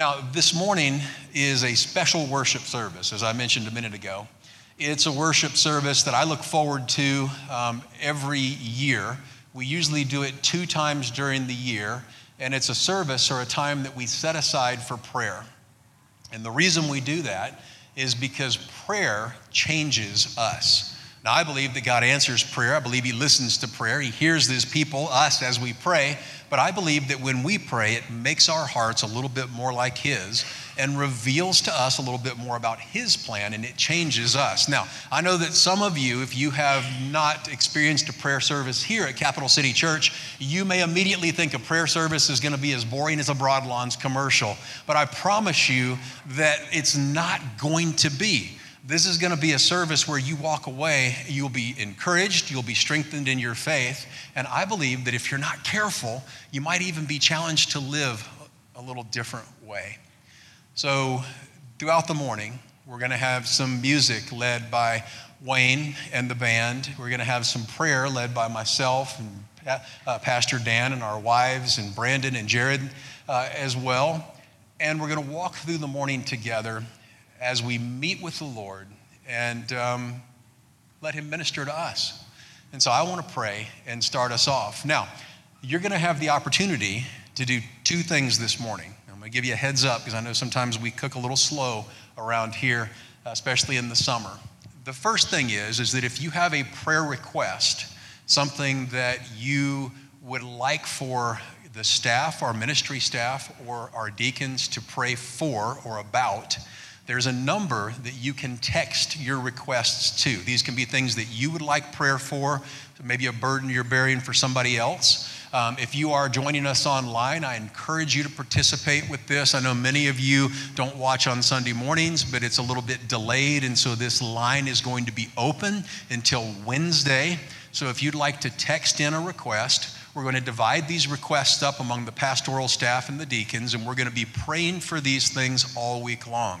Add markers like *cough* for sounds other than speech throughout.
Now, this morning is a special worship service, as I mentioned a minute ago. It's a worship service that I look forward to um, every year. We usually do it two times during the year, and it's a service or a time that we set aside for prayer. And the reason we do that is because prayer changes us. Now, I believe that God answers prayer. I believe He listens to prayer. He hears His people, us, as we pray. But I believe that when we pray, it makes our hearts a little bit more like His and reveals to us a little bit more about His plan and it changes us. Now, I know that some of you, if you have not experienced a prayer service here at Capital City Church, you may immediately think a prayer service is going to be as boring as a Broadlawns commercial. But I promise you that it's not going to be. This is going to be a service where you walk away, you'll be encouraged, you'll be strengthened in your faith. And I believe that if you're not careful, you might even be challenged to live a little different way. So, throughout the morning, we're going to have some music led by Wayne and the band. We're going to have some prayer led by myself and uh, Pastor Dan and our wives and Brandon and Jared uh, as well. And we're going to walk through the morning together as we meet with the Lord and um, let Him minister to us. And so I want to pray and start us off. Now, you're going to have the opportunity to do two things this morning. I'm going to give you a heads up because I know sometimes we cook a little slow around here, especially in the summer. The first thing is is that if you have a prayer request, something that you would like for the staff, our ministry staff, or our deacons to pray for or about, there's a number that you can text your requests to. These can be things that you would like prayer for, maybe a burden you're bearing for somebody else. Um, if you are joining us online, I encourage you to participate with this. I know many of you don't watch on Sunday mornings, but it's a little bit delayed, and so this line is going to be open until Wednesday. So if you'd like to text in a request, we're going to divide these requests up among the pastoral staff and the deacons, and we're going to be praying for these things all week long.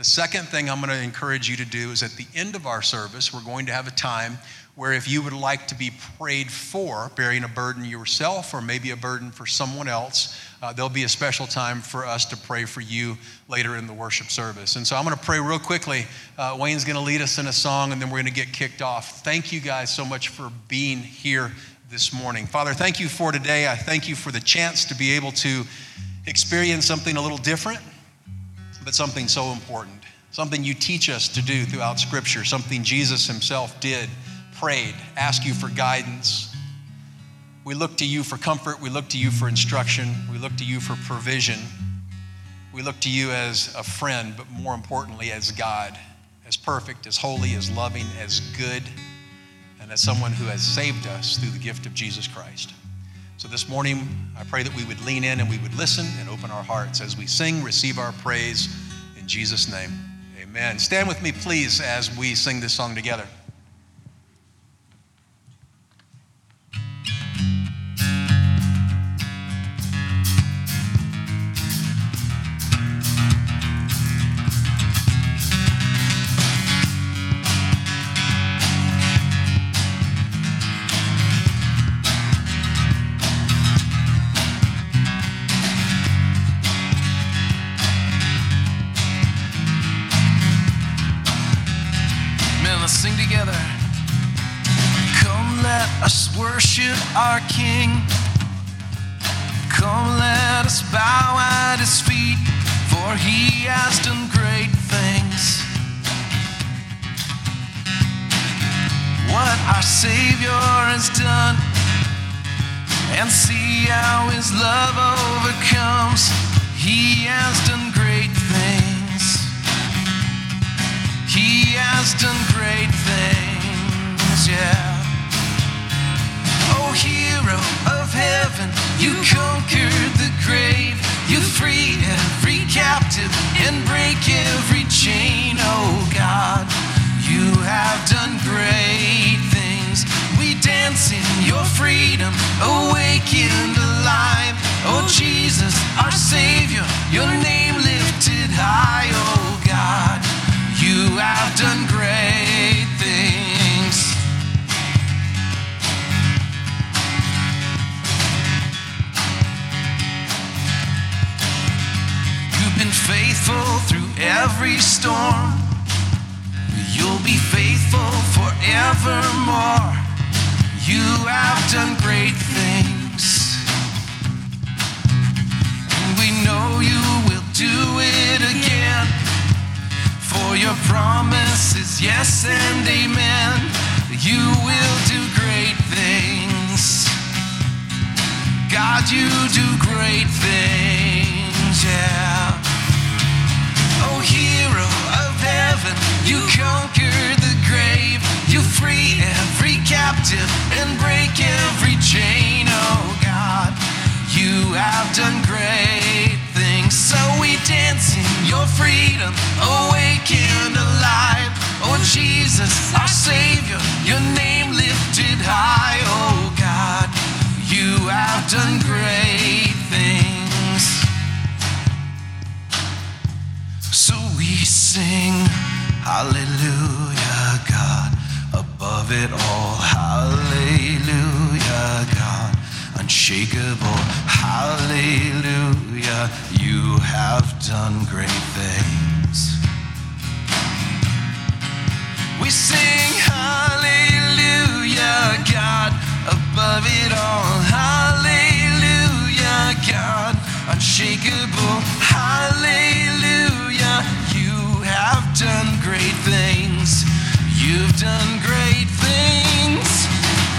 The second thing I'm going to encourage you to do is at the end of our service, we're going to have a time where if you would like to be prayed for, bearing a burden yourself or maybe a burden for someone else, uh, there'll be a special time for us to pray for you later in the worship service. And so I'm going to pray real quickly. Uh, Wayne's going to lead us in a song, and then we're going to get kicked off. Thank you guys so much for being here this morning. Father, thank you for today. I thank you for the chance to be able to experience something a little different but something so important, something you teach us to do throughout Scripture, something Jesus himself did, prayed, asked you for guidance. We look to you for comfort, we look to you for instruction, we look to you for provision. We look to you as a friend, but more importantly, as God, as perfect, as holy, as loving, as good, and as someone who has saved us through the gift of Jesus Christ. So this morning, I pray that we would lean in and we would listen and open our hearts as we sing, receive our praise in Jesus' name. Amen. Stand with me, please, as we sing this song together. Our King. Come, let us bow at his feet, for he has done great things. What our Savior has done, and see how his love overcomes. He has done great things. He has done great things, yeah Oh, hero of heaven. You conquered the grave. You every captive and break every chain. Oh God, you have done great things. We dance in your freedom, awakened alive. Oh Jesus, our Savior, your name lifted high. Oh God, you have done great things. You've been faithful through every storm. You'll be faithful forevermore. You have done great things. And we know you will do it again. For your promise is yes and amen. You will do great things. God, you do great things, yeah. Oh, hero of heaven, you conquer the grave. You free every captive and break every chain, oh God. You have done your freedom, awake and alive. Oh, Jesus, our Savior, your name lifted high, oh God. You have done great things. So we sing, Hallelujah, God, above it all, Hallelujah, God, unshakable, Hallelujah, you have done great things. We sing hallelujah, God, above it all. Hallelujah, God, unshakable. Hallelujah, you have done great things. You've done great things.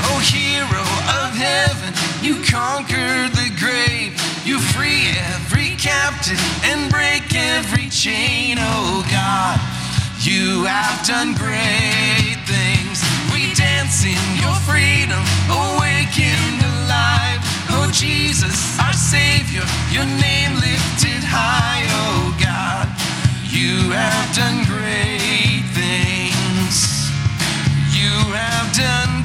Oh, hero of heaven, you conquered the grave. You free every captive and break every chain, oh God. You have done great things. We dance in your freedom, awake and alive. Oh Jesus, our Savior, your name lifted high, oh God. You have done great things. You have done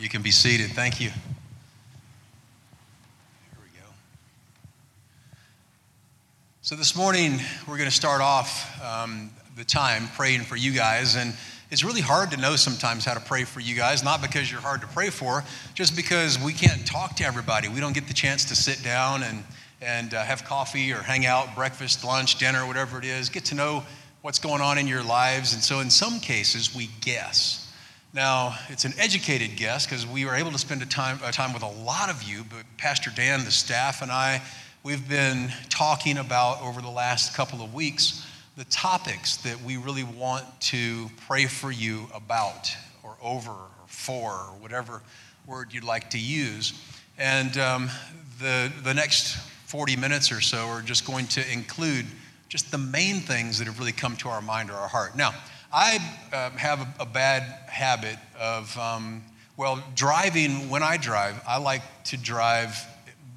You can be seated. Thank you. Here we go. So, this morning, we're going to start off um, the time praying for you guys. And it's really hard to know sometimes how to pray for you guys, not because you're hard to pray for, just because we can't talk to everybody. We don't get the chance to sit down and, and uh, have coffee or hang out, breakfast, lunch, dinner, whatever it is, get to know what's going on in your lives. And so, in some cases, we guess. Now, it's an educated guess because we were able to spend a time, a time with a lot of you, but Pastor Dan, the staff, and I, we've been talking about over the last couple of weeks the topics that we really want to pray for you about, or over, or for, or whatever word you'd like to use. And um, the, the next 40 minutes or so are just going to include just the main things that have really come to our mind or our heart. Now, I uh, have a, a, bad habit of, um, well, driving, when I drive, I like to drive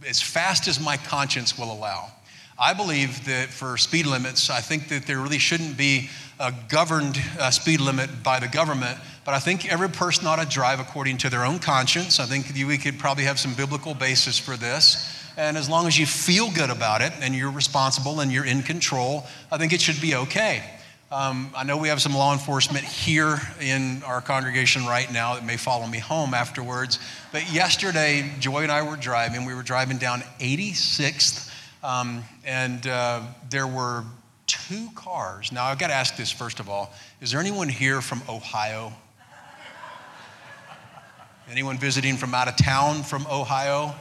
as fast as my conscience will allow. I believe that for speed limits, I think that there really shouldn't be a governed uh, speed limit by the government, but I think every person ought to drive according to their own conscience. I think we could probably have some biblical basis for this. And as long as you feel good about it and you're responsible and you're in control, I think it should be okay. Um, I know we have some law enforcement here in our congregation right now that may follow me home afterwards. But yesterday, Joy and I were driving. We were driving down 86th, um, and uh, there were two cars. Now, I've got to ask this first of all Is there anyone here from Ohio? Anyone visiting from out of town from Ohio?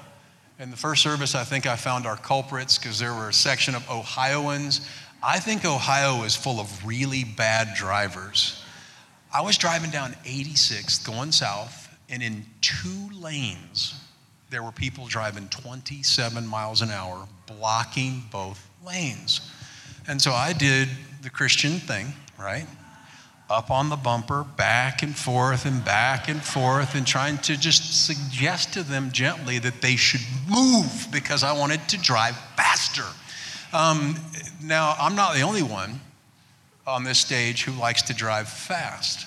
In the first service, I think I found our culprits because there were a section of Ohioans. I think Ohio is full of really bad drivers. I was driving down 86 going south, and in two lanes, there were people driving 27 miles an hour, blocking both lanes. And so I did the Christian thing, right? Up on the bumper, back and forth and back and forth, and trying to just suggest to them gently that they should move because I wanted to drive faster. Um, now, I'm not the only one on this stage who likes to drive fast.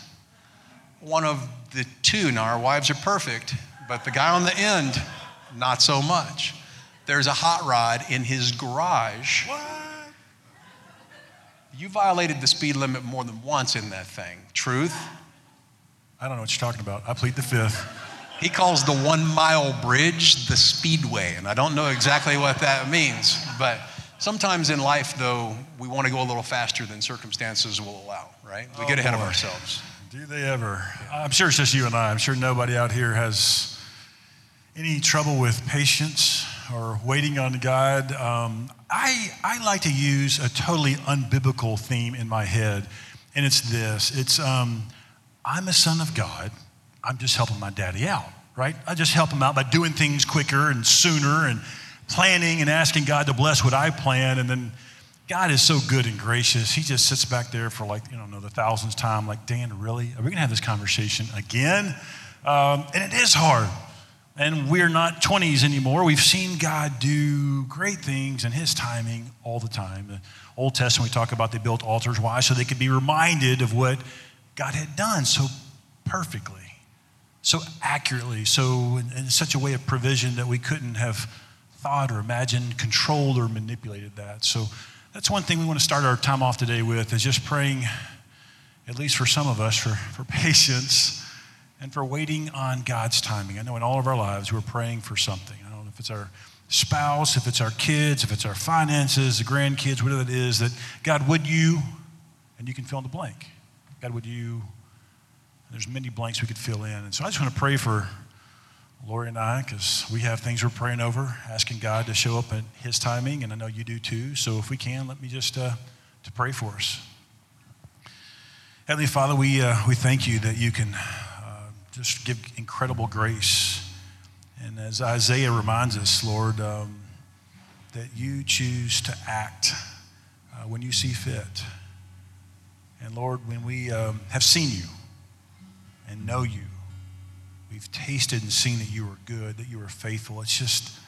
One of the two, now our wives are perfect, but the guy on the end, not so much. There's a hot rod in his garage. What? You violated the speed limit more than once in that thing. Truth? I don't know what you're talking about. I plead the fifth. He calls the one mile bridge the speedway, and I don't know exactly what that means. But sometimes in life, though, we want to go a little faster than circumstances will allow, right? We Oh, get ahead of ourselves. Do they ever? I'm sure it's just you and I. I'm sure nobody out here has any trouble with patience or waiting on God. Um, I, I like to use a totally unbiblical theme in my head, and it's this it's um, I'm a son of God. I'm just helping my daddy out, right? I just help him out by doing things quicker and sooner and planning and asking God to bless what I plan. And then God is so good and gracious. He just sits back there for like, you know, the thousandth time, like, Dan, really? Are we going to have this conversation again? Um, and it is hard. And we're not 20s anymore. We've seen God do great things in His timing all the time. The Old Testament, we talk about they built altars. Why? So they could be reminded of what God had done so perfectly, so accurately, so in, in such a way of provision that we couldn't have thought or imagined, controlled or manipulated that. So that's one thing we want to start our time off today with is just praying, at least for some of us, for, for *laughs* patience and for waiting on God's timing. I know in all of our lives we're praying for something. I don't know if it's our spouse, if it's our kids, if it's our finances, the grandkids, whatever it is, that God, would you, and you can fill in the blank. God, would you, there's many blanks we could fill in. And so I just want to pray for Lori and I, because we have things we're praying over, asking God to show up at His timing, and I know you do too. So if we can, let me just uh, to pray for us. Heavenly Father, we, uh, we thank you that you can just give incredible grace. And as Isaiah reminds us, Lord, um, that you choose to act uh, when you see fit. And Lord, when we um, have seen you and know you, we've tasted and seen that you are good, that you are faithful. It's just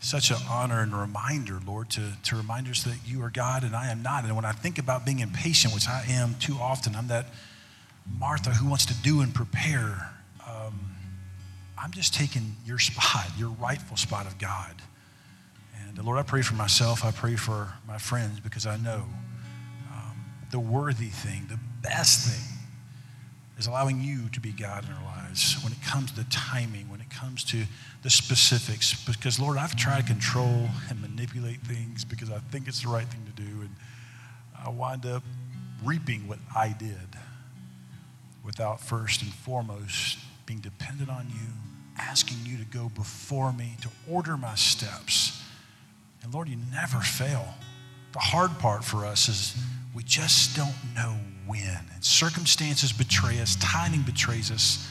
such an honor and reminder, Lord, to, to remind us that you are God and I am not. And when I think about being impatient, which I am too often, I'm that Martha who wants to do and prepare. Um, I'm just taking your *laughs* spot, your rightful spot of God. And uh, Lord, I pray for myself. I pray for my friends because I know um, the worthy thing, the best thing, is allowing you to be God in our lives when it comes to the timing, when it comes to the specifics. Because, Lord, I've tried to control and manipulate things because I think it's the right thing to do. And I wind up reaping what I did without first and foremost being dependent on you, asking you to go before me, to order my steps. And Lord, you never fail. The hard part for us is we just don't know when. And circumstances betray us, timing betrays us.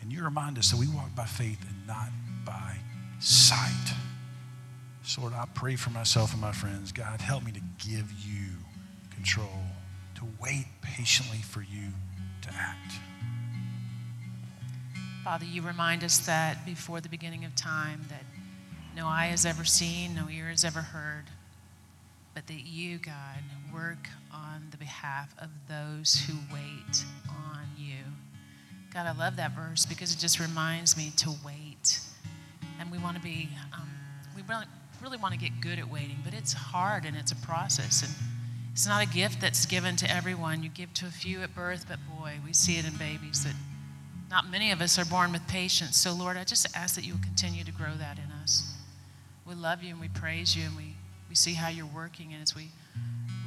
And you remind us that we walk by faith and not by sight. So, Lord, I pray for myself and my friends. God, help me to give you control, to wait patiently for you to act. Father, you remind us that before the beginning of time that no eye has ever seen, no ear has ever heard, but that you, God, work on the behalf of those who wait on you. God, I love that verse because it just reminds me to wait. And we want to be, um, we really, really want to get good at waiting, but it's hard and it's a process. And it's not a gift that's given to everyone. You give to a few at birth, but boy, we see it in babies that not many of us are born with patience. So, Lord, I just ask that you will continue to grow that in us. We love you and we praise you and we, we see how you're working. And as we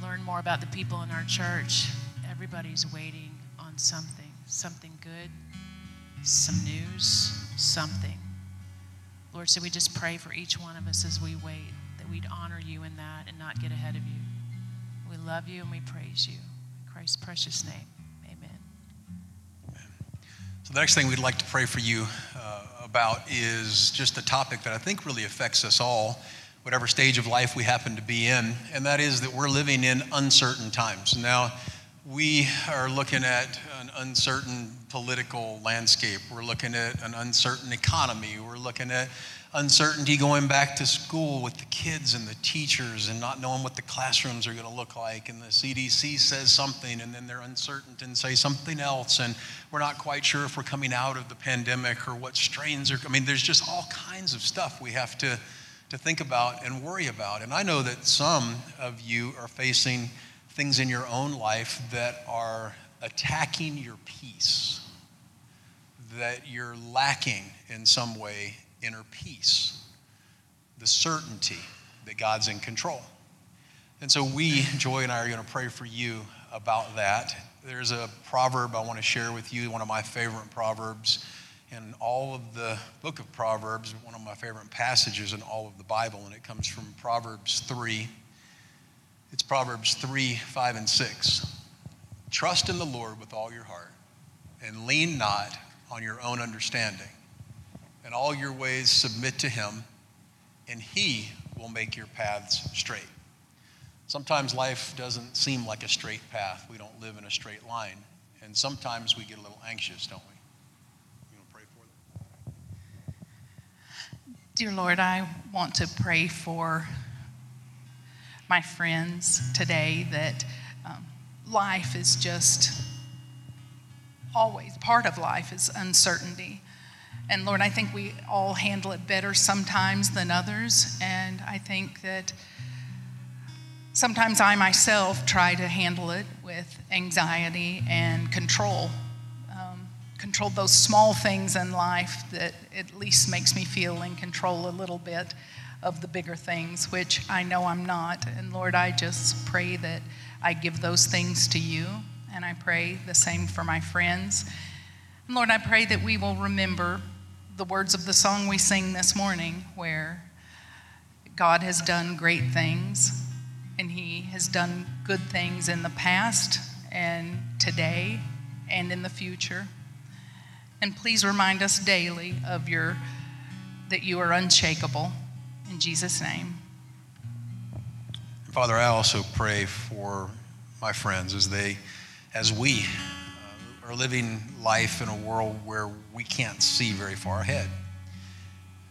learn more about the people in our church, everybody's waiting on something something good, some news, something. Lord, so we just pray for each one of us as we wait that we'd honor you in that and not get ahead of you. We love you and we praise you. In Christ's precious name, amen. So, the next thing we'd like to pray for you uh, about is just a topic that I think really affects us all, whatever stage of life we happen to be in, and that is that we're living in uncertain times. Now, we are looking at an uncertain political landscape. We're looking at an uncertain economy. We're looking at uncertainty going back to school with the kids and the teachers and not knowing what the classrooms are going to look like. And the CDC says something and then they're uncertain and say something else. And we're not quite sure if we're coming out of the pandemic or what strains are. I mean, there's just all kinds of stuff we have to, to think about and worry about. And I know that some of you are facing things in your own life that are attacking your peace, that you're lacking in some way inner peace, the certainty that God's in control. And so we, Joy and I, are going to pray for you about that. There's a proverb I want to share with you, one of my favorite proverbs in all of the book of Proverbs, one of my favorite passages in all of the Bible, and it comes from Proverbs 3. It's Proverbs 3, 5, and 6. Trust in the Lord with all your heart and lean not on your own understanding. In all your ways, submit to him, and he will make your paths straight. Sometimes life doesn't seem like a straight path. We don't live in a straight line. And sometimes we get a little anxious, don't we? You want to pray for them? Dear Lord, I want to pray for my friends today that um, life is just always part of life is uncertainty. And Lord, I think we all handle it better sometimes than others. And I think that sometimes I myself try to handle it with anxiety and control. Um, control those small things in life that at least makes me feel in control a little bit of the bigger things, which I know I'm not. And Lord, I just pray that I give those things to you. And I pray the same for my friends. And Lord, I pray that we will remember the words of the song we sing this morning, where God has done great things and He has done good things in the past and today and in the future. And please remind us daily of your that you are unshakable. In Jesus' name. Father, I also pray for my friends as they, as we are living life in a world where we can't see very far ahead.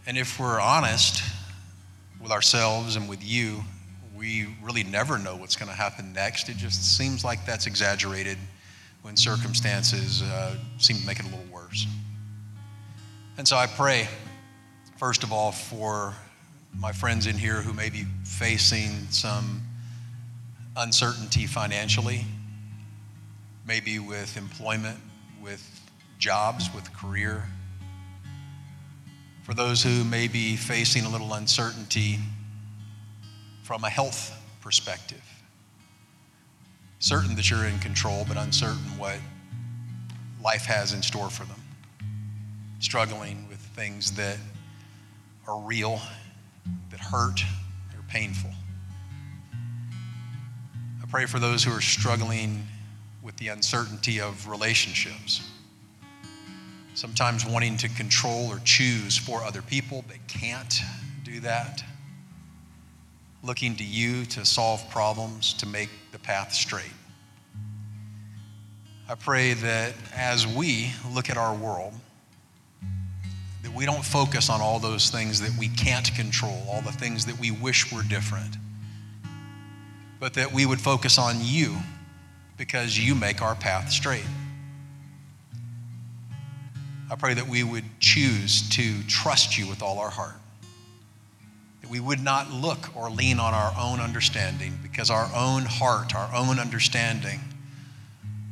And if we're honest with ourselves and with you, we really never know what's going to happen next. It just seems like that's exaggerated when circumstances uh, seem to make it a little worse. And so I pray, first of all, for my friends in here who may be facing some uncertainty financially maybe with employment, with jobs, with career. For those who may be facing a little uncertainty from a health perspective, certain that you're in control, but uncertain what life has in store for them, struggling with things that are real, that hurt, that are painful. I pray for those who are struggling with the uncertainty of relationships. Sometimes wanting to control or choose for other people, but can't do that. Looking to you to solve problems, to make the path straight. I pray that as we look at our world, that we don't focus on all those things that we can't control, all the things that we wish were different, but that we would focus on you because you make our path straight. I pray that we would choose to trust you with all our heart. That we would not look or lean on our own understanding because our own heart, our own understanding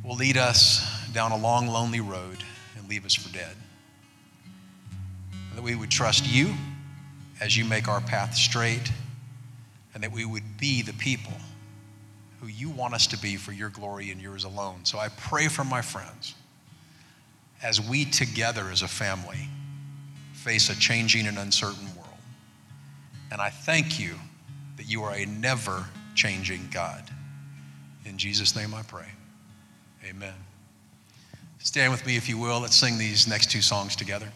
will lead us down a long, lonely road and leave us for dead. That we would trust you as you make our path straight and that we would be the people who you want us to be for your glory and yours alone. So I pray for my friends as we together as a family face a changing and uncertain world. And I thank you that you are a never changing God. In Jesus' name I pray. Amen. Stand with me if you will. Let's sing these next two songs together.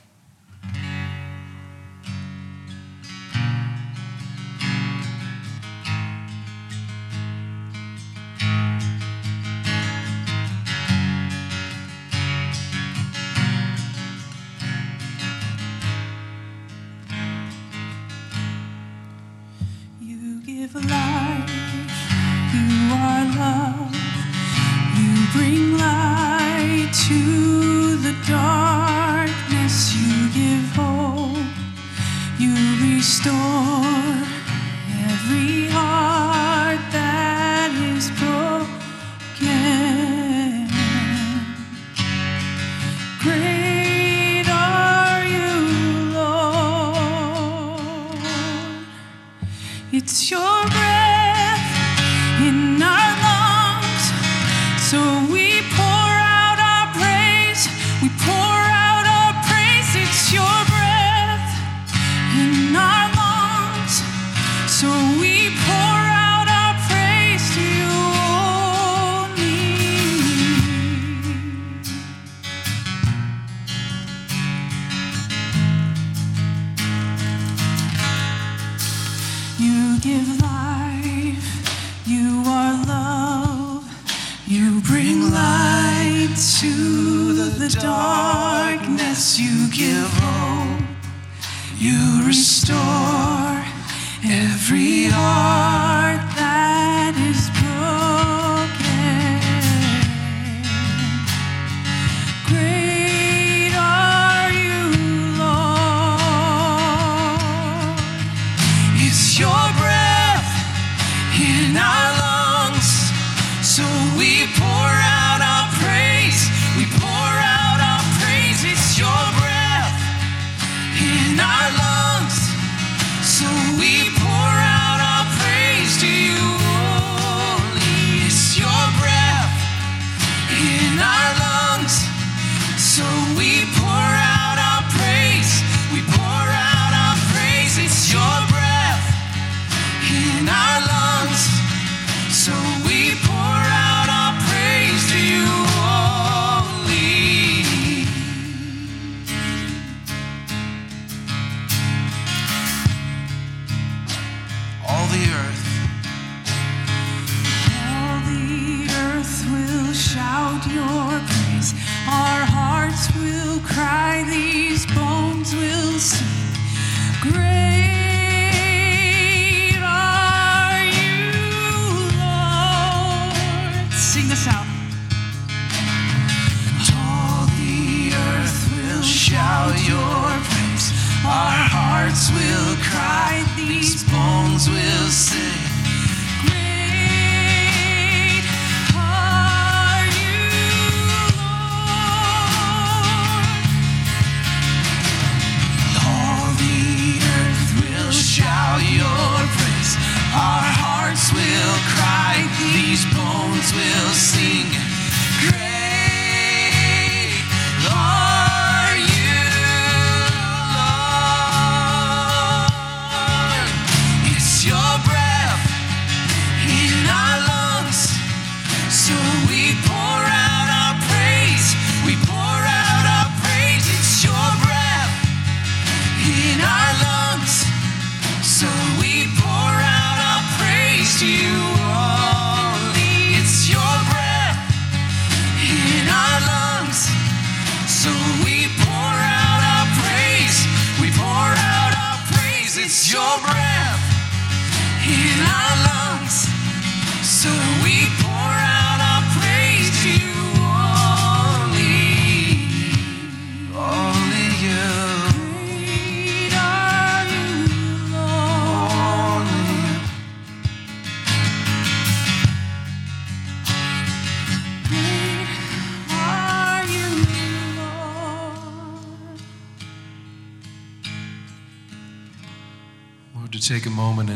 To the darkness, you give hope, you restore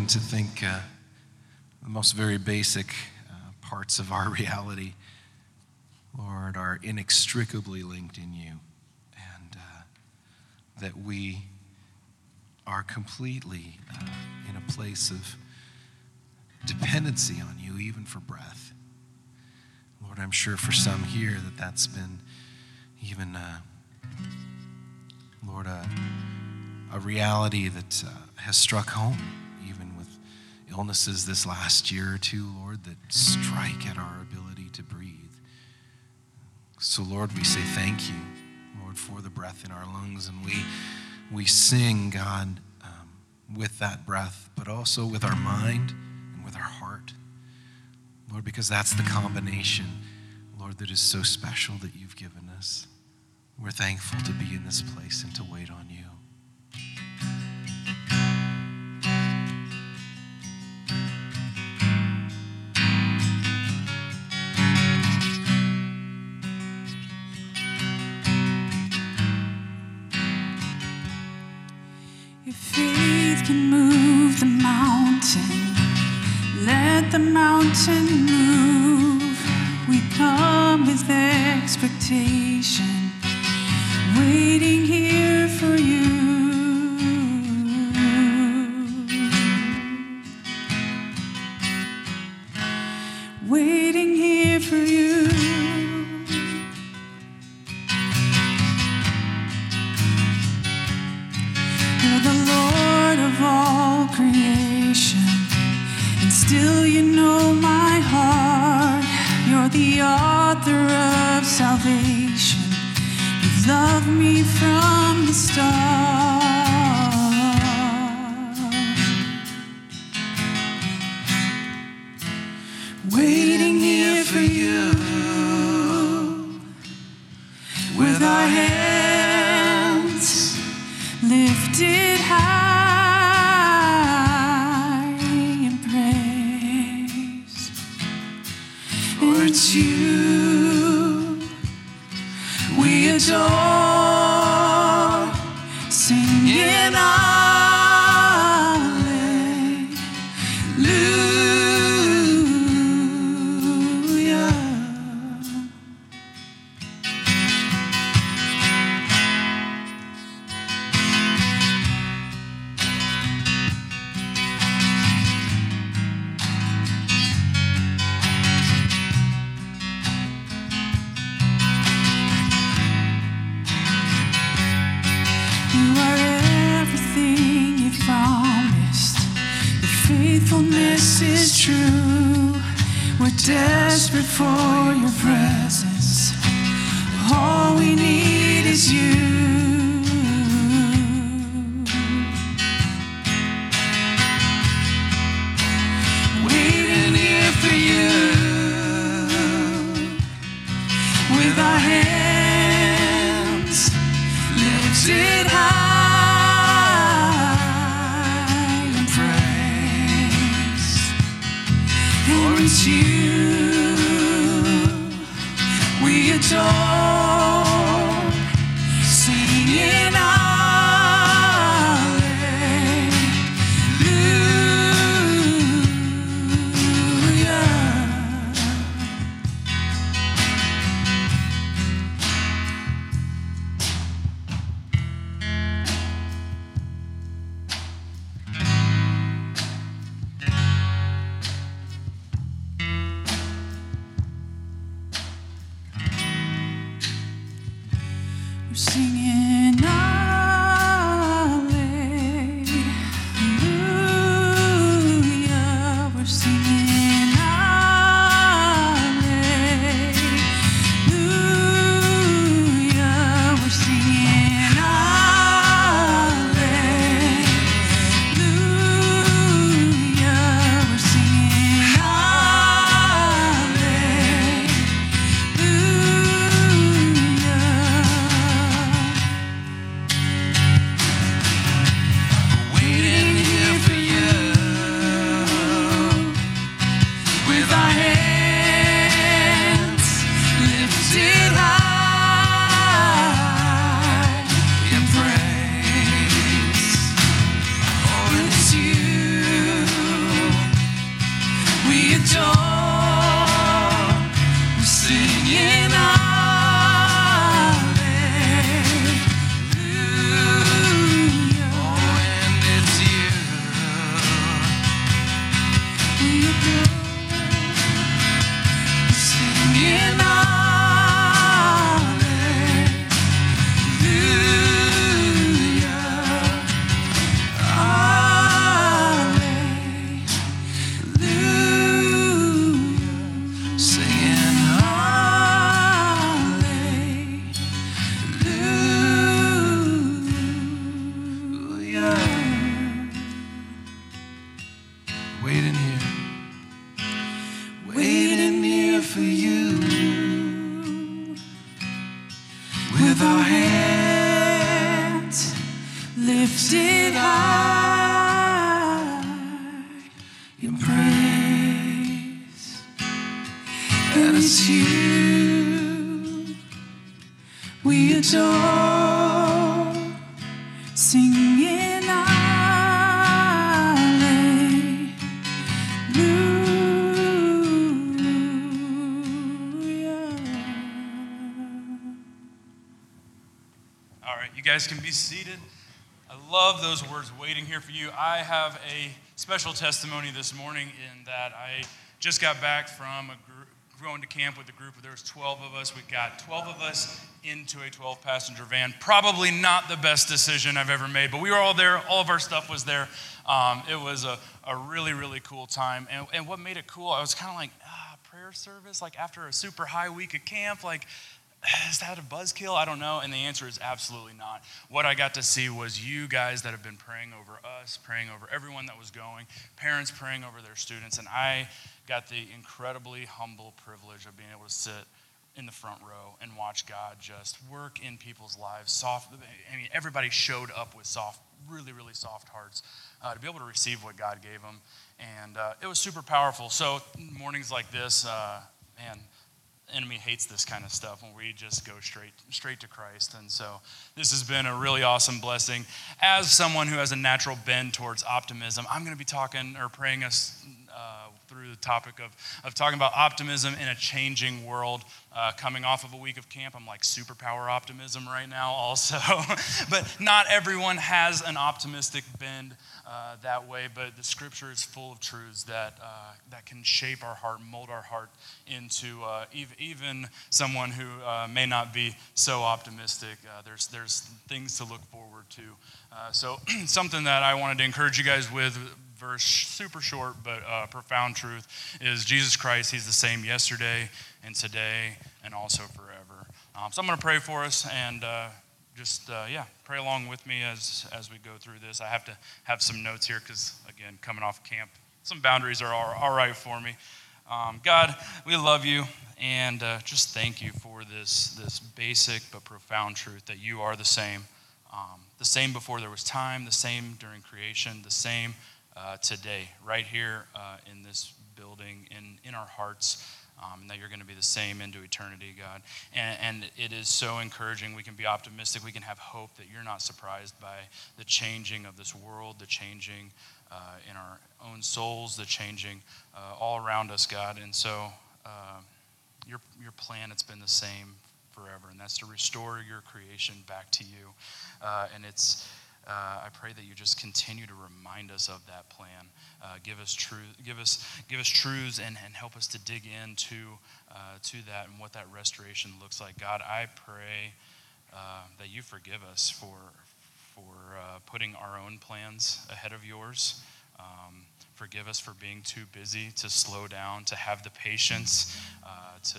to think uh, the most very basic uh, parts of our *laughs* reality, Lord, are inextricably linked in you, and uh, that we are completely uh, in a place of dependency on you, even for breath. Lord, I'm sure for some here that that's been even, uh, Lord, a, a reality that uh, has struck home, illnesses this last year or two, Lord, that strike at our ability to breathe. So, Lord, we say thank you, Lord, for the breath in our lungs, and we we sing, God, um, with that breath, but also with our mind and with our heart. Lord, because that's the combination, Lord, that is so special that you've given us. We're thankful to be in this place and to wait on we guys can be seated. I love those words waiting here for you. I have a special testimony this morning in that I just got back from a group, going to camp with a group. There was 12 of us. We got 12 of us into a 12 passenger van. Probably not the best decision I've ever made, but we were all there. All of our stuff was there. Um, it was a, a really, really cool time. And, and what made it cool, I was kind of like, ah, prayer service, like after a super high week of camp, like, is that a buzzkill? I don't know. And the answer is absolutely not. What I got to see was you guys that have been praying over us, praying over everyone that was going, parents praying over their students. And I got the incredibly humble privilege of being able to sit in the front row and watch God just work in people's lives. Soft, I mean, everybody showed up with soft, really, really soft hearts uh, to be able to receive what God gave them. And uh, it was super powerful. So, mornings like this, uh, man, enemy hates this kind of stuff when we just go straight straight to Christ. And so this has been a really awesome blessing. As someone who has a natural bend towards optimism, I'm going to be talking or praying us uh, through the topic of, of talking about optimism in a changing world. Uh, coming off of a week of camp, I'm like superpower optimism right now, also. *laughs* but not everyone has an optimistic bend uh, that way, but the scripture is full of truths that, uh, that can shape our heart, mold our heart into uh, ev- even someone who uh, may not be so optimistic. Uh, there's, there's things to look forward to. So, *clears throat* something that I wanted to encourage you guys with, verse super short but uh, profound truth, is Jesus Christ, He's the same yesterday and today and also forever. Um, so, I'm going to pray for us and just uh, yeah pray along with me as as we go through this. I have to have some notes here because again coming off camp some boundaries are all, all right for me. Um, god we love you and uh, just thank you for this this basic but profound truth that you are the same. Um, the same before there was time the same during creation the same uh, today right here uh, in this building in in our hearts um, and that you're going to be the same into eternity, God. And, and, it is so encouraging. We can be optimistic. We can have hope that you're not surprised by the changing of this world, the changing uh, in our own souls, the changing uh, all around us, God. And so uh, your, your plan, it's been the same forever, and that's to restore your creation back to you. Uh, and it's I pray that you just continue to remind us of that plan. Uh, give us truth, give us, give us truths, and, and help us to dig into uh, to that and what that restoration looks like. God, I pray uh, that you forgive us for for uh, putting our own plans ahead of yours. Um, forgive us for being too busy to slow down, to have the patience, uh, to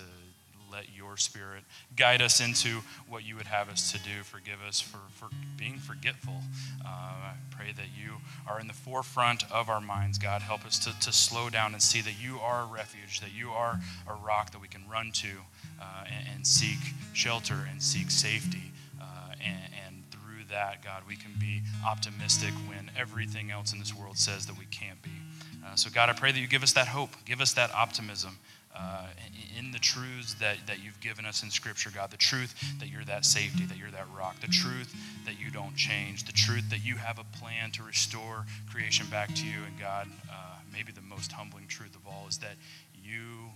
let your spirit guide us into what you would have us to do. Forgive us for, for being forgetful. Uh, I pray that you are in the forefront of our minds, God. Help us to, to slow down and see that you are a refuge, that you are a rock that we can run to uh, and, and, seek shelter and seek safety. Uh, and, and through that, God, we can be optimistic when everything else in this world says that we can't be. Uh, so, God, I pray that you give us that hope, give us that optimism uh, in the truths that, that you've given us in Scripture, God. The truth that you're that safety, that you're that rock. The truth that you don't change. The truth that you have a plan to restore creation back to you. And God, uh, maybe the most humbling truth of all is that you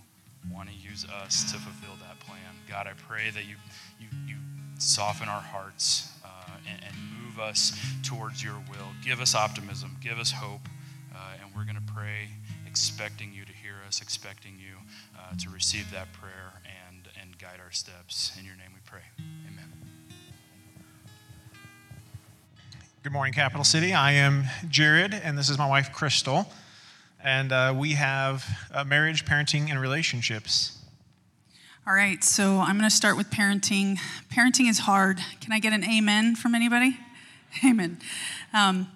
want to use us to fulfill that plan. God, I pray that you, you, you soften our hearts uh, and, and, move us towards your will. Give us optimism, give us hope, uh, and we're going to pray expecting you to hear us, expecting you uh, to receive that prayer and, and guide our steps. In your name we pray. Amen. Good morning, Capital City. I am Jared, and this is my wife, Crystal. And uh, we have uh, marriage, parenting, and relationships. All right, so I'm going to start with parenting. Parenting is hard. Can I get an amen from anybody? *laughs* Amen. Um,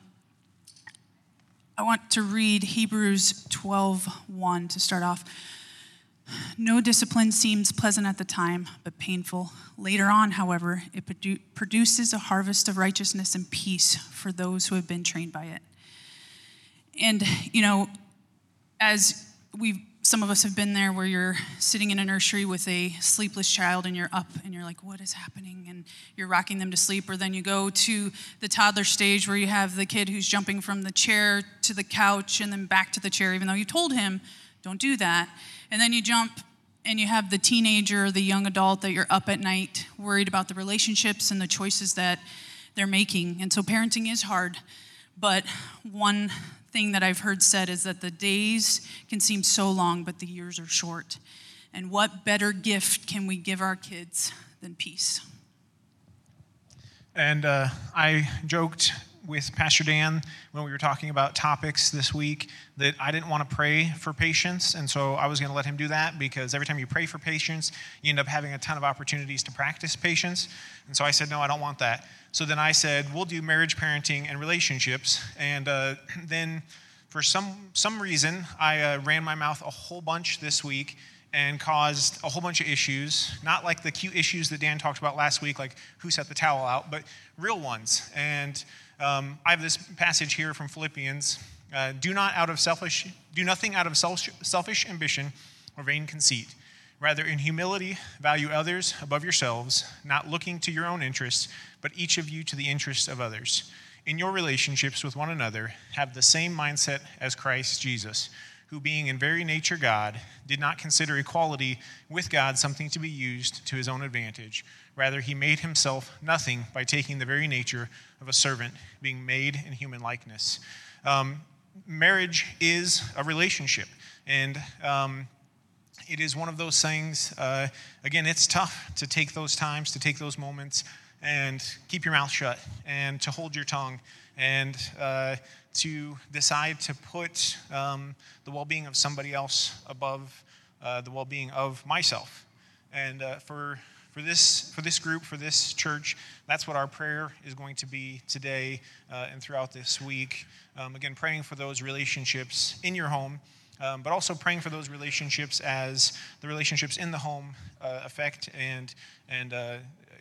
I want to read Hebrews 12 1 to start off. No discipline seems pleasant at the time, but painful. Later on, however, it produ- produces a harvest of righteousness and peace for those who have been trained by it. And, you know, as we've some of us have been there where you're sitting in a nursery with a sleepless child and you're up and you're like, what is happening? And you're rocking them to sleep. Or then you go to the toddler stage where you have the kid who's jumping from the chair to the couch and then back to the chair, even though you told him, don't do that. And then you jump and you have the teenager, the young adult that you're up at night worried about the relationships and the choices that they're making. And so parenting is hard. But one thing that I've heard said is that the days can seem so long, but the years are short. And what better gift can we give our kids than peace? And uh, I joked with Pastor Dan when we were talking about topics this week that I didn't want to pray for patience. And so I was going to let him do that because every time you pray for patience, you end up having a ton of opportunities to practice patience. And so I said, no, I don't want that. So then I said, we'll do marriage, parenting, and relationships. And uh, *clears throat* then for some, some reason, I uh, ran my mouth a whole bunch this week and caused a whole bunch of issues. Not like the cute issues that Dan talked about last week, like who set the towel out, but real ones. And um, I have this passage here from Philippians. Uh, do not out of selfish, do nothing out of selfish ambition or vain conceit. Rather, in humility, value others above yourselves, not looking to your own interests, but each of you to the interests of others. In your relationships with one another, have the same mindset as Christ Jesus, who, being in very nature God, did not consider equality with God something to be used to his own advantage. Rather, he made himself nothing by taking the very nature of a servant, being made in human likeness. Um, marriage is a relationship, and um, it is one of those things, uh, again, it's tough to take those times, to take those moments, and keep your mouth shut, and to hold your tongue, and uh, to decide to put um, the well being of somebody else above uh, the well being of myself. And uh, for for this for this group for this church that's what our prayer is going to be today uh, and throughout this week. Um, again praying for those relationships in your home um, but also praying for those relationships as the relationships in the home uh, affect and and uh,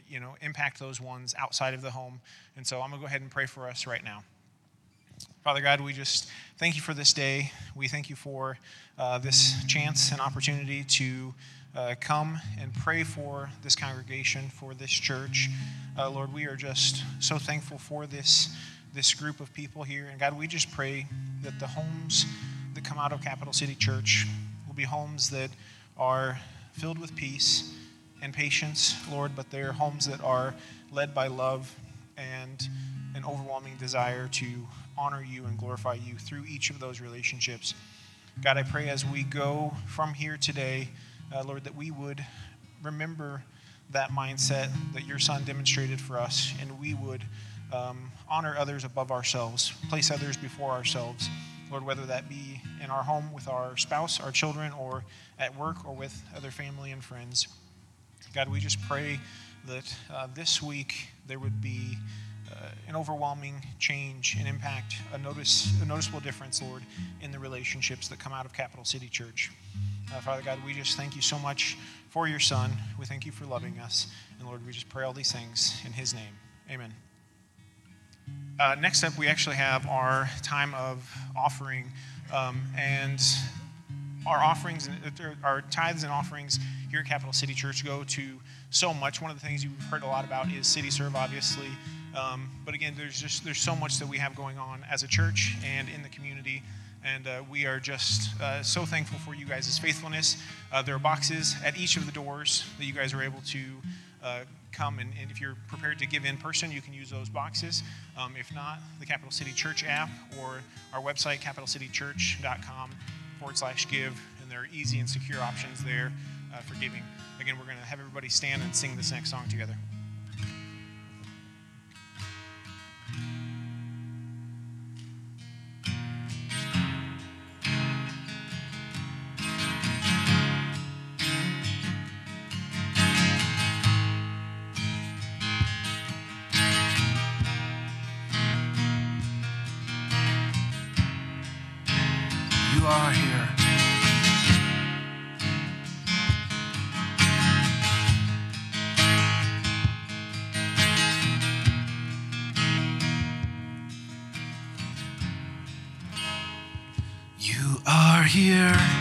you know impact those ones outside of the home. And so i'm to go ahead and pray for us right now Father God, we just thank you for this day. We thank you for uh, this chance and opportunity to uh, come and pray for this congregation, for this church. Uh, Lord, we are just so thankful for this, this group of people here. And God, we just pray that the homes that come out of Capital City Church will be homes that are filled with peace and patience, Lord, but they're homes that are led by love and an overwhelming desire to honor you and glorify you through each of those relationships. God, I pray as we go from here today uh, Lord, that we would remember that mindset that your son demonstrated for us, and we would um, honor others above ourselves, place others before ourselves. Lord, whether that be in our home with our spouse, our children, or at work or with other family and friends. God, we just pray that uh, this week there would be an overwhelming change and impact, a, notice, a noticeable difference, Lord, in the relationships that come out of Capital City Church. Uh, Father God, we just thank you so much for your Son. We thank you for loving us. And Lord, we just pray all these things in his name. Amen. Uh, next up, we actually have our time of offering. Um, and our offerings, uh, our tithes and offerings here at Capital City Church go to so much. One of the things you've heard a lot about is City Serve, obviously. Um, but again, there's just there's so much that we have going on as a church and in the community and uh, we are just uh, so thankful for you guys' faithfulness. Uh, there are boxes at each of the doors that you guys are able to uh, come, and, and, if you're prepared to give in person, you can use those boxes. Um, if not, the Capital City Church app or our website, capitalcitychurch.com forward slash give, and there are easy and secure options there uh, for giving. Again, we're going to have everybody stand and sing this next song together. Here.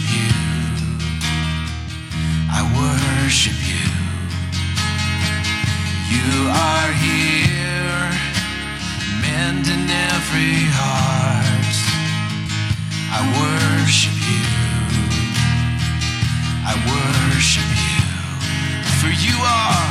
I worship you. You are here, mending every heart. I worship you. I worship you. For you are,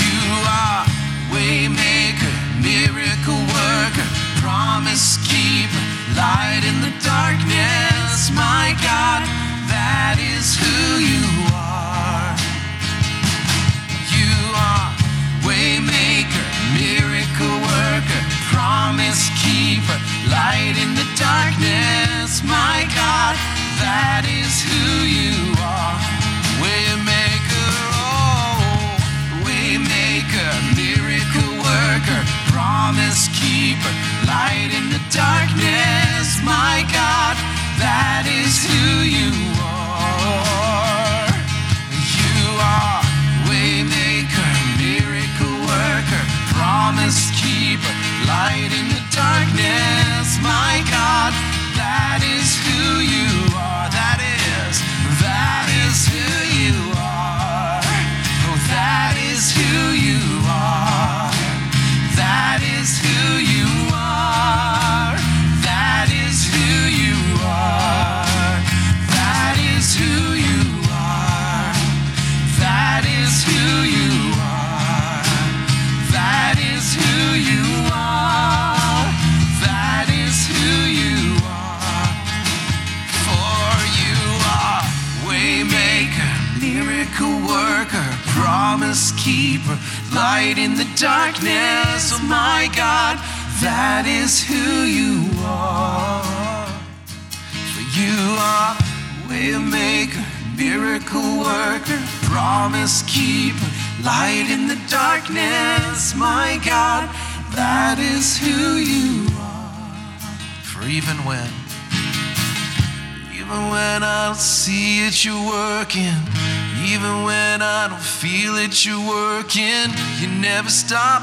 you are waymaker, miracle worker, promise keeper, light in the darkness. My God, that is who you are. Waymaker, miracle worker, promise keeper, light in the darkness. My God, that is who you are. Waymaker, oh, waymaker, miracle worker, promise keeper, light in the darkness. My God, that is who you are. Light in the darkness. My God, that is who you are. That is, that is who you are. That is who you are. For you are waymaker, miracle worker, promise keeper, light in the darkness. My God, that is who you are. For even when, even when I don't see it, you're working. Even when I don't feel it, you're working. You never stop,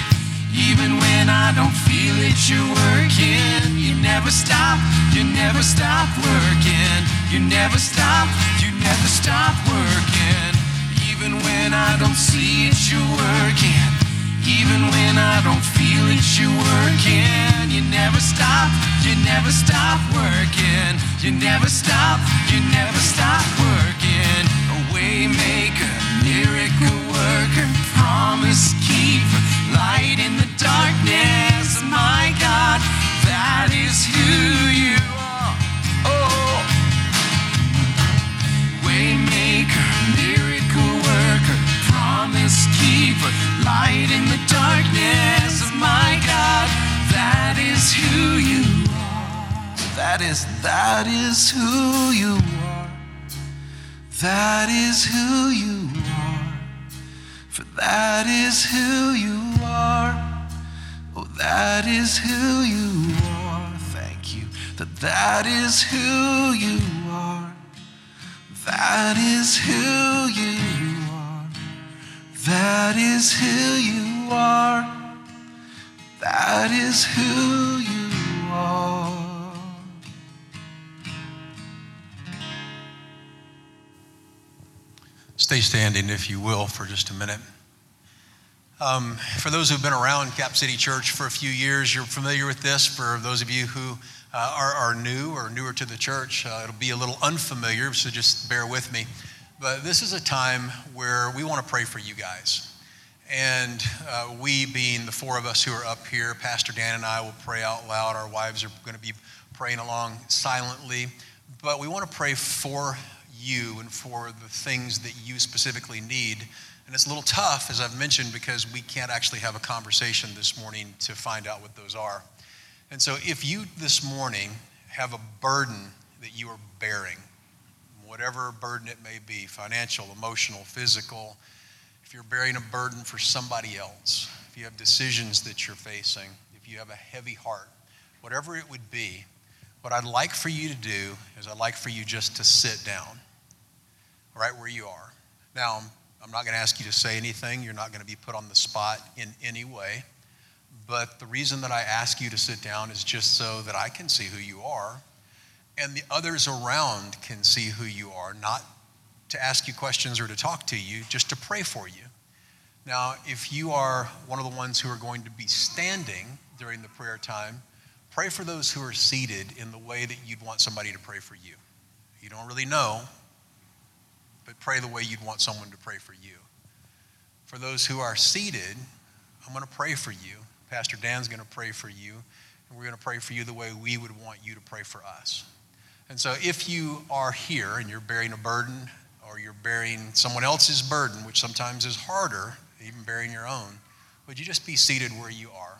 Even when I don't feel it, you're working. You never stop, you never stop working. You never stop, you never stop working. Even when I don't see it, you're working. Even when I don't feel it, you're working. You never stop, you never stop working. You never stop, you never stop working. A waymaker, miracle worker, promise keeper, light in the darkness. My God, that is who you are. Oh. Waymaker, miracle worker, promise keeper, light in the darkness my God. That is who you are. That is, that is who you are. That is who you that is who you are. Oh, that is who you are. Thank you. That that is who you are. That is who you are. That is who you are. That is who you are. Stay standing, if you will, for just a minute. Um, for those who've been around Cap City Church for a few years, you're familiar with this. For those of you who uh, are, are, new or newer to the church, uh, it'll be a little unfamiliar, so just bear with me. But this is a time where we want to pray for you guys. And uh, we, being the four of us who are up here, Pastor Dan and I will pray out loud. Our wives are going to be praying along silently. But we want to pray for you and for the things that you specifically need. And it's a little tough, as I've mentioned, because we can't actually have a conversation this morning to find out what those are. And so, if you this morning have a burden that you are bearing, whatever burden it may be financial, emotional, physical if you're bearing a burden for somebody else, if you have decisions that you're facing, if you have a heavy heart, whatever it would be, what I'd like for you to do is I'd like for you just to sit down right where you are. Now, I'm not going to ask you to say anything. You're not going to be put on the spot in any way. But the reason that I ask you to sit down is just so that I can see who you are and the others around can see who you are, not to ask you questions or to talk to you, just to pray for you. Now, if you are one of the ones who are going to be standing during the prayer time, pray for those who are seated in the way that you'd want somebody to pray for you. You don't really know, but pray the way you'd want someone to pray for you. For those who are seated, I'm going to pray for you. Pastor Dan's going to pray for you, and we're going to pray for you the way we would want you to pray for us. And so, if you are here and you're bearing a burden, or you're bearing someone else's burden, which sometimes is harder, even bearing your own, would you just be seated where you are?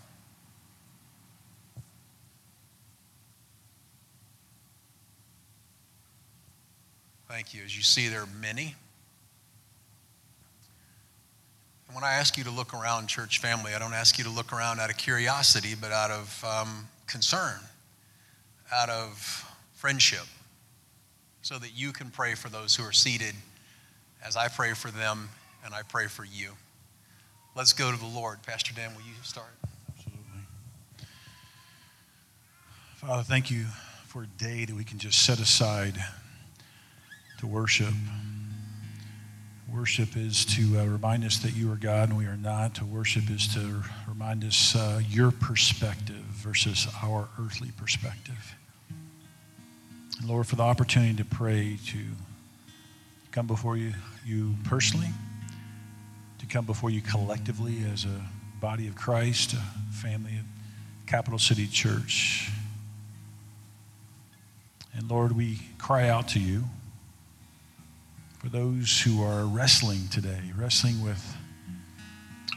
Thank you. As you see, there are many. And when I ask you to look around, church family, I don't ask you to look around out of curiosity, but out of um, concern, out of friendship, so that you can pray for those who are seated as I pray for them and I pray for you. Let's go to the Lord. Pastor Dan, will you start? Absolutely. Father, thank you for a day that we can just set aside to worship. Worship is to uh, remind us that you are God and we are not. To worship is to remind us uh, your perspective versus our earthly perspective. And Lord, for the opportunity to pray, to come before you, you personally, to come before you collectively as a body of Christ, a family of Capital City Church. And Lord, we cry out to you for those who are wrestling today, wrestling with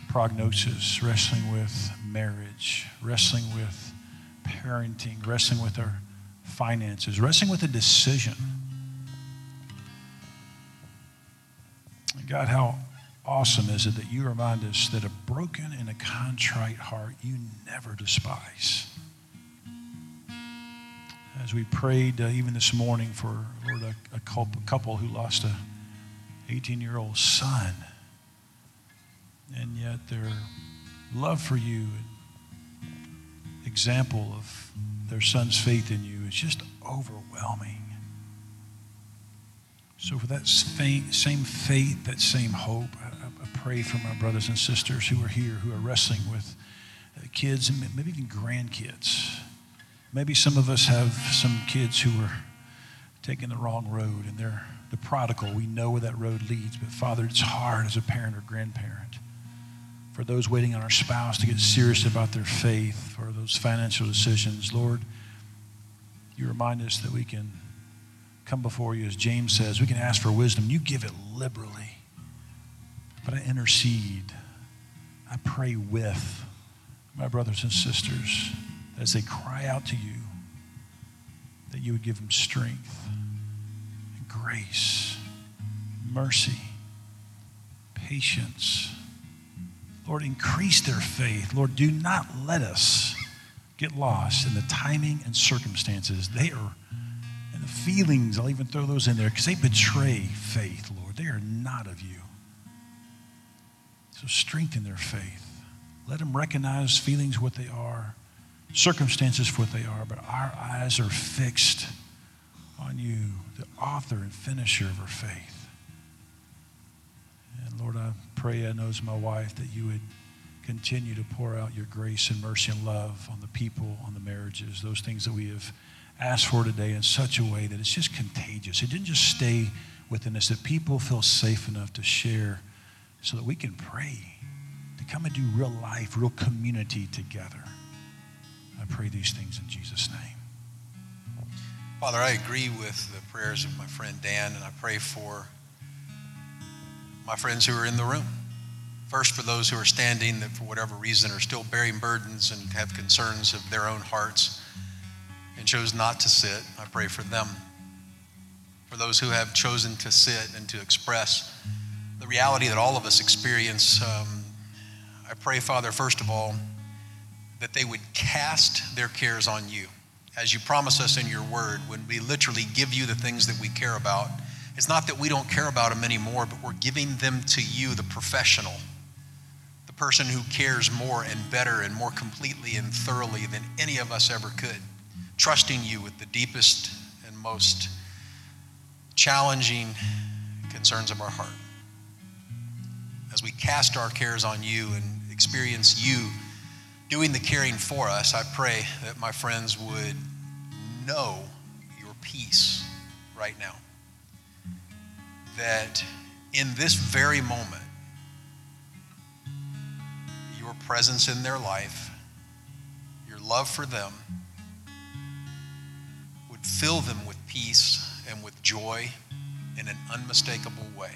prognosis, wrestling with marriage, wrestling with parenting, wrestling with our finances, wrestling with a decision. God, how awesome is it that you remind us that a broken and a contrite heart you never despise. As we prayed uh, even this morning for Lord a, a couple who lost a 18 year old son, and yet their love for you, and example of their son's faith in you, is just overwhelming. So, for that same faith, that same hope, I, pray for my brothers and sisters who are here, who are wrestling with uh, kids and maybe even grandkids. Maybe some of us have some kids who are taking the wrong road and they're the prodigal. We know where that road leads, but Father, it's hard as a parent or grandparent. For those waiting on our spouse to get serious about their faith, or those financial decisions, Lord, you remind us that we can come before you, as James says, we can ask for wisdom. You give it liberally. But I intercede. I pray with my brothers and sisters as they cry out to you that you would give them strength and grace, mercy, patience. Lord, increase their faith. Lord, do not let us get lost in the timing and circumstances. They are, and the feelings, I'll even throw those in there because they betray faith, Lord. They are not of you. So strengthen their faith. Let them recognize feelings what they are, circumstances for what they are, but our eyes are fixed on you, the author and finisher of our faith. And Lord, I pray, I know as my wife, that you would continue to pour out your grace and mercy and love on the people, on the marriages, those things that we have asked for today in such a way that it's just contagious. It didn't just stay within us, that people feel safe enough to share so that we can pray, to come and do real life, real community together. I pray these things in Jesus' name. Father, I agree with the prayers of my friend Dan, and I pray for my friends who are in the room. First, for those who are standing that, for whatever reason, are still bearing burdens and have concerns of their own hearts and chose not to sit, I pray for them. For those who have chosen to sit and to express the reality that all of us experience, um, I pray, Father, first of all, that they would cast their cares on you. As you promise us in your word, when we literally give you the things that we care about, it's not that we don't care about them anymore, but we're giving them to you, the professional the person who cares more and better and more completely and thoroughly than any of us ever could, trusting you with the deepest and most challenging concerns of our heart. As we cast our cares on you and experience you doing the caring for us, I pray that my friends would know your peace right now. That in this very moment, your presence in their life, your love for them, would fill them with peace and with joy in an unmistakable way.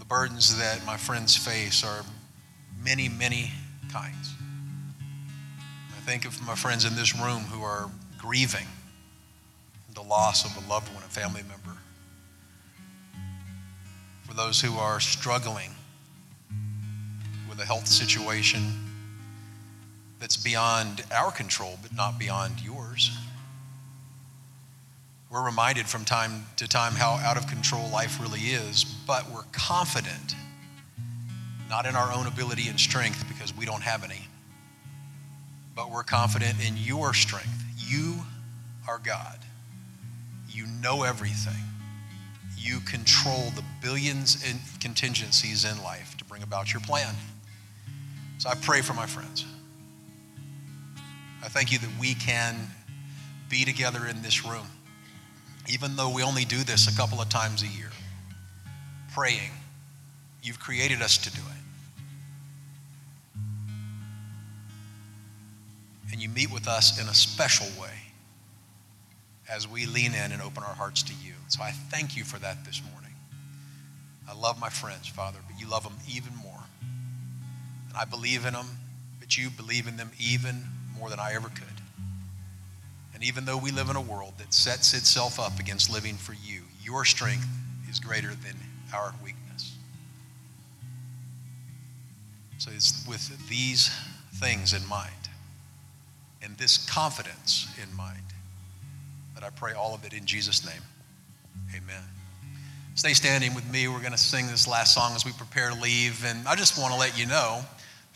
The burdens that my friends face are many, many kinds. I think of my friends in this room who are grieving the loss of a loved one, a family member. For those who are struggling with a health situation that's beyond our control, but not beyond yours. We're reminded from time to time how out of control life really is, but we're confident, not in our own ability and strength because we don't have any, but we're confident in your strength. You are God. You know everything. You control the billions in contingencies in life to bring about your plan. So I pray for my friends. I thank you that we can be together in this room, even though we only do this a couple of times a year, praying. You've created us to do it. And you meet with us in a special way as we lean in and open our hearts to you. So I thank you for that this morning. I love my friends, Father, but you love them even more. And I believe in them, but you believe in them even more than I ever could. And even though we live in a world that sets itself up against living for you, your strength is greater than our weakness. So it's with these things in mind and this confidence in mind that I pray all of it in Jesus' name. Amen. Stay standing with me. We're going to sing this last song as we prepare to leave. And I just want to let you know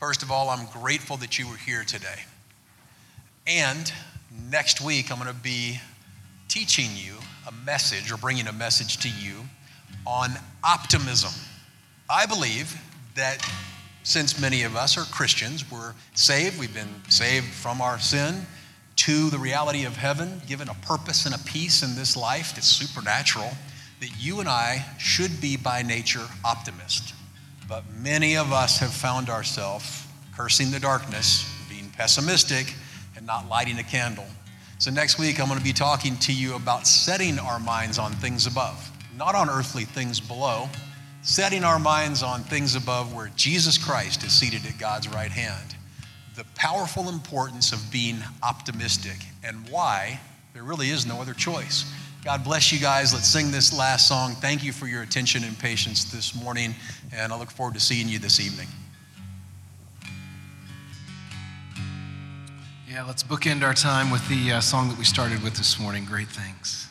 First of all, I'm grateful that you were here today. And next week, I'm going to be teaching you a message or bringing a message to you on optimism. I believe that since many of us are Christians, we're saved, we've been saved from our sin to the reality of heaven, given a purpose and a peace in this life that's supernatural, that you and I should be by nature optimists. But many of us have found ourselves cursing the darkness, being pessimistic, and not lighting a candle. So, next week, I'm going to be talking to you about setting our minds on things above, not on earthly things below, setting our minds on things above where Jesus Christ is seated at God's right hand. The powerful importance of being optimistic and why there really is no other choice. God bless you guys. Let's sing this last song. Thank you for your attention and patience this morning, and I look forward to seeing you this evening. Yeah, let's bookend our time with the uh, song that we started with this morning, Great Things.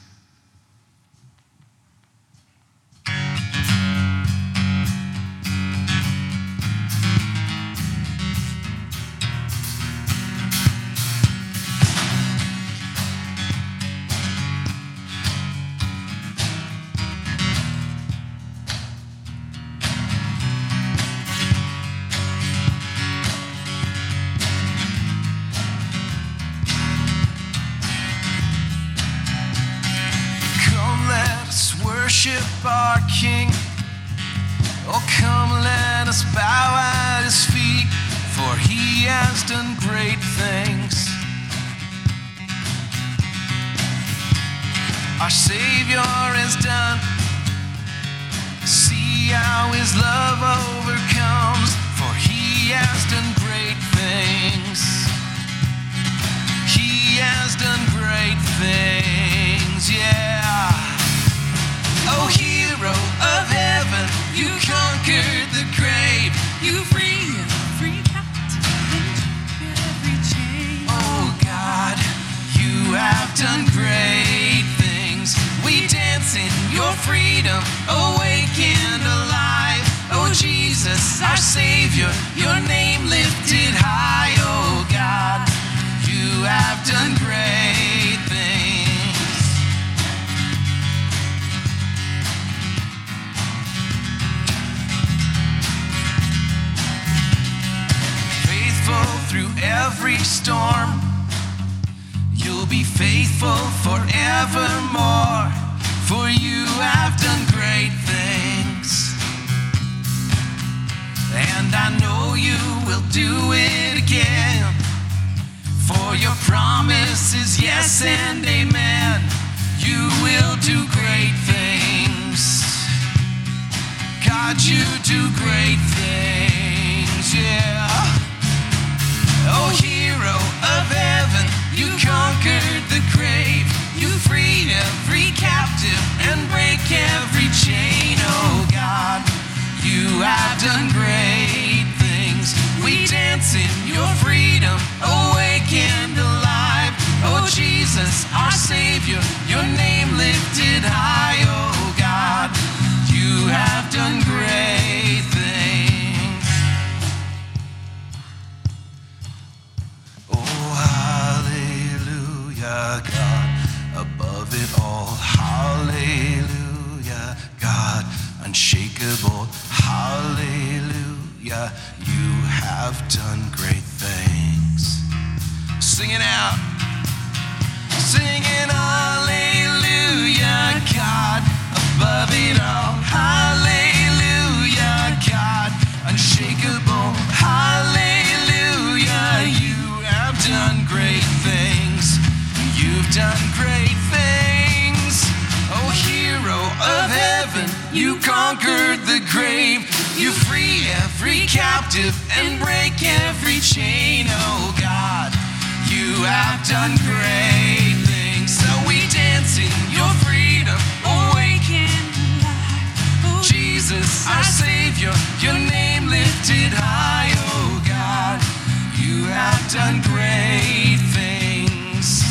His love overcomes, for he has done great things. He has done great things, yeah. Oh, hero of heaven, you conquered the grave. You free every captive every chain. Oh, God, you have done great things. We dance in your freedom, Jesus, our Savior, your name lifted high. Oh, God, you have done great things. faithful through every storm. You'll be faithful forevermore, for you have done great And I know you will do it again, for your promise is yes and amen. You will do great things. God, you do great things, yeah. Oh, hero of heaven, you conquered the grave. You freed every captive and break every chain. Oh, God, you have done great things. We dance in your freedom, awake and alive. Oh, Jesus, our Savior, your name lifted high. Oh, God, you have done great things. Oh, hallelujah, God, above it all. Hallelujah, God, unshakable. Hallelujah, you have done great things. Sing it out. Singing hallelujah, God, above it all. Hallelujah, God, unshakable. Hallelujah, you have done great things. You've done great things. Oh, hero of heaven, you conquered the grave. Every captive and break every chain. Oh, God, you have done great things. So we dance in your freedom. Awake and alive. Oh, Jesus, our Savior, your name lifted high, oh God. You have done great things.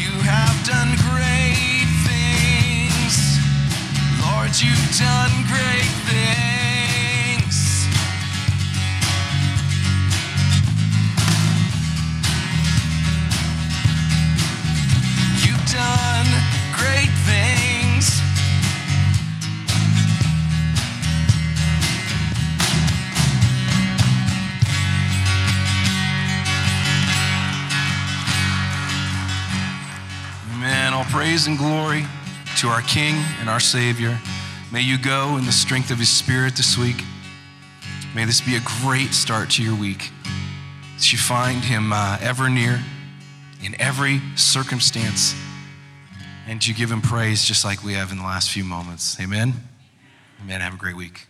You have done great things. Lord, you've done great things. done great things. Amen. All praise and glory to our King and our Savior. May you go in the strength of His Spirit this week. May this be a great start to your week. That you find Him uh, ever near in every circumstance and you give Him praise just like we have in the last few moments. Amen. Amen. Have a great week.